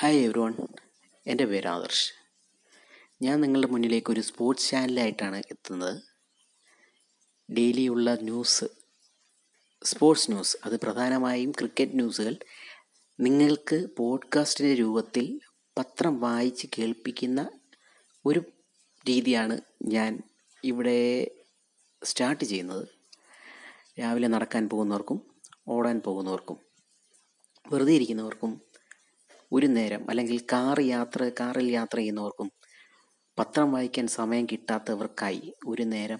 Hi every one എന്റെ പേര് ആദർശ്. ഞാൻ നിങ്ങളുടെ മുന്നിലേക്ക് ഒരു സ്പോർട്സ് ചാനലായിട്ടാണ് എത്തുന്നത്. ഡെയിലിയുള്ള ന്യൂസ് സ്പോർട്സ് ന്യൂസ് അത് പ്രധാനമായും ക്രിക്കറ്റ് ന്യൂസുകൾ. നിങ്ങൾക്ക് പോഡ്കാസ്റ്റിന്റെ രൂപത്തിൽ പത്രം വായിച്ച് കേൾപ്പിക്കുന്ന ഒരു രീതിയാണ് ഞാൻ ഇവിടെ സ്റ്റാർട്ട് ചെയ്യുന്നത്. രാവിലെ നടക്കാൻ പോകുന്നവർക്കും ഓടാൻ പോകുന്നവർക്കും വെറുതെ ഇരിക്കുന്നവർക്കും ഒരു നേരം അല്ലെങ്കിൽ കാർ യാത്ര കാറിൽ യാത്ര ചെയ്യുന്നവർക്കും പത്രം വായിക്കാൻ സമയം കിട്ടാത്തവർക്കായി ഒരു നേരം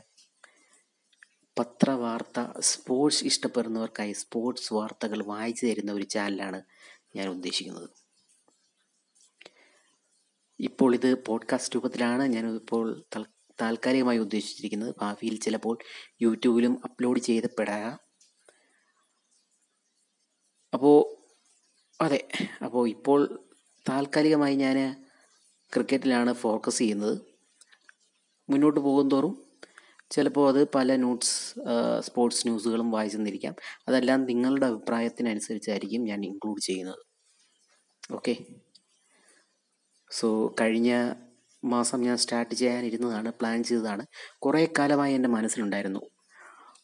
പത്രവാർത്ത സ്പോർട്സ് ഇഷ്ടപ്പെടുന്നവർക്കായി സ്പോർട്സ് വാർത്തകൾ വായിച്ചു തരുന്ന ഒരു ചാനലാണ് ഞാൻ ഉദ്ദേശിക്കുന്നത്. ഇപ്പോൾ ഇത് പോഡ്കാസ്റ്റ് രൂപത്തിലാണ്. ഞാൻ ഇപ്പോൾ തൽ- താൽക്കാലികമായി ഉദ്ദേശിച്ചിരിക്കുന്നത് ഭാവിയിൽ ചിലപ്പോൾ യൂട്യൂബിലും അപ്ലോഡ് ചെയ്തപ്പെടാം അപ്പോൾ അതെ അപ്പോൾ ഇപ്പോൾ താൽക്കാലികമായി ഞാൻ ക്രിക്കറ്റിലാണ് ഫോക്കസ് ചെയ്യുന്നത്. മുന്നോട്ട് പോകുന്തോറും ചിലപ്പോൾ അത് പല നോട്ട്സ് സ്പോർട്സ് ന്യൂസുകളും വായിച്ചെന്നിരിക്കാം. അതെല്ലാം നിങ്ങളുടെ അഭിപ്രായത്തിനനുസരിച്ചായിരിക്കും ഞാൻ ഇൻക്ലൂഡ് ചെയ്യുന്നത്. ഓക്കെ സോ കഴിഞ്ഞ മാസം ഞാൻ സ്റ്റാർട്ട് ചെയ്യാനിരുന്നതാണ് പ്ലാൻ ചെയ്തതാണ്. കുറേ കാലമായി എന്റെ മനസ്സിലുണ്ടായിരുന്നു.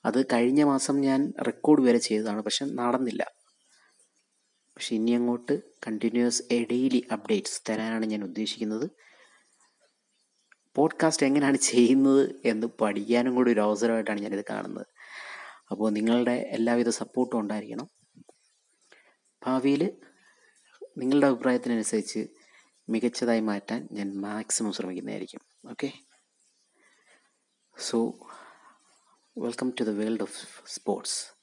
അത് കഴിഞ്ഞ മാസം ഞാൻ റെക്കോർഡ് വരെ ചെയ്തതാണ് പക്ഷെ നടന്നില്ല. പക്ഷെ ഇനി അങ്ങോട്ട് കണ്ടിന്യൂസ് എ ഡെയിലി അപ്ഡേറ്റ്സ് തരാനാണ് ഞാൻ ഉദ്ദേശിക്കുന്നത്. പോഡ്കാസ്റ്റ് എങ്ങനെയാണ് ചെയ്യുന്നത് എന്ന് പഠിക്കാനും കൂടി ഒരു അവസരമായിട്ടാണ് ഞാനിത് കാണുന്നത്. അപ്പോൾ നിങ്ങളുടെ എല്ലാവിധ സപ്പോർട്ടും ഉണ്ടായിരിക്കണം. ഭാവിയിൽ നിങ്ങളുടെ അഭിപ്രായത്തിനനുസരിച്ച് മികച്ചതായി മാറ്റാൻ ഞാൻ maximum ശ്രമിക്കുന്നതായിരിക്കും. Okay so welcome to the world of sports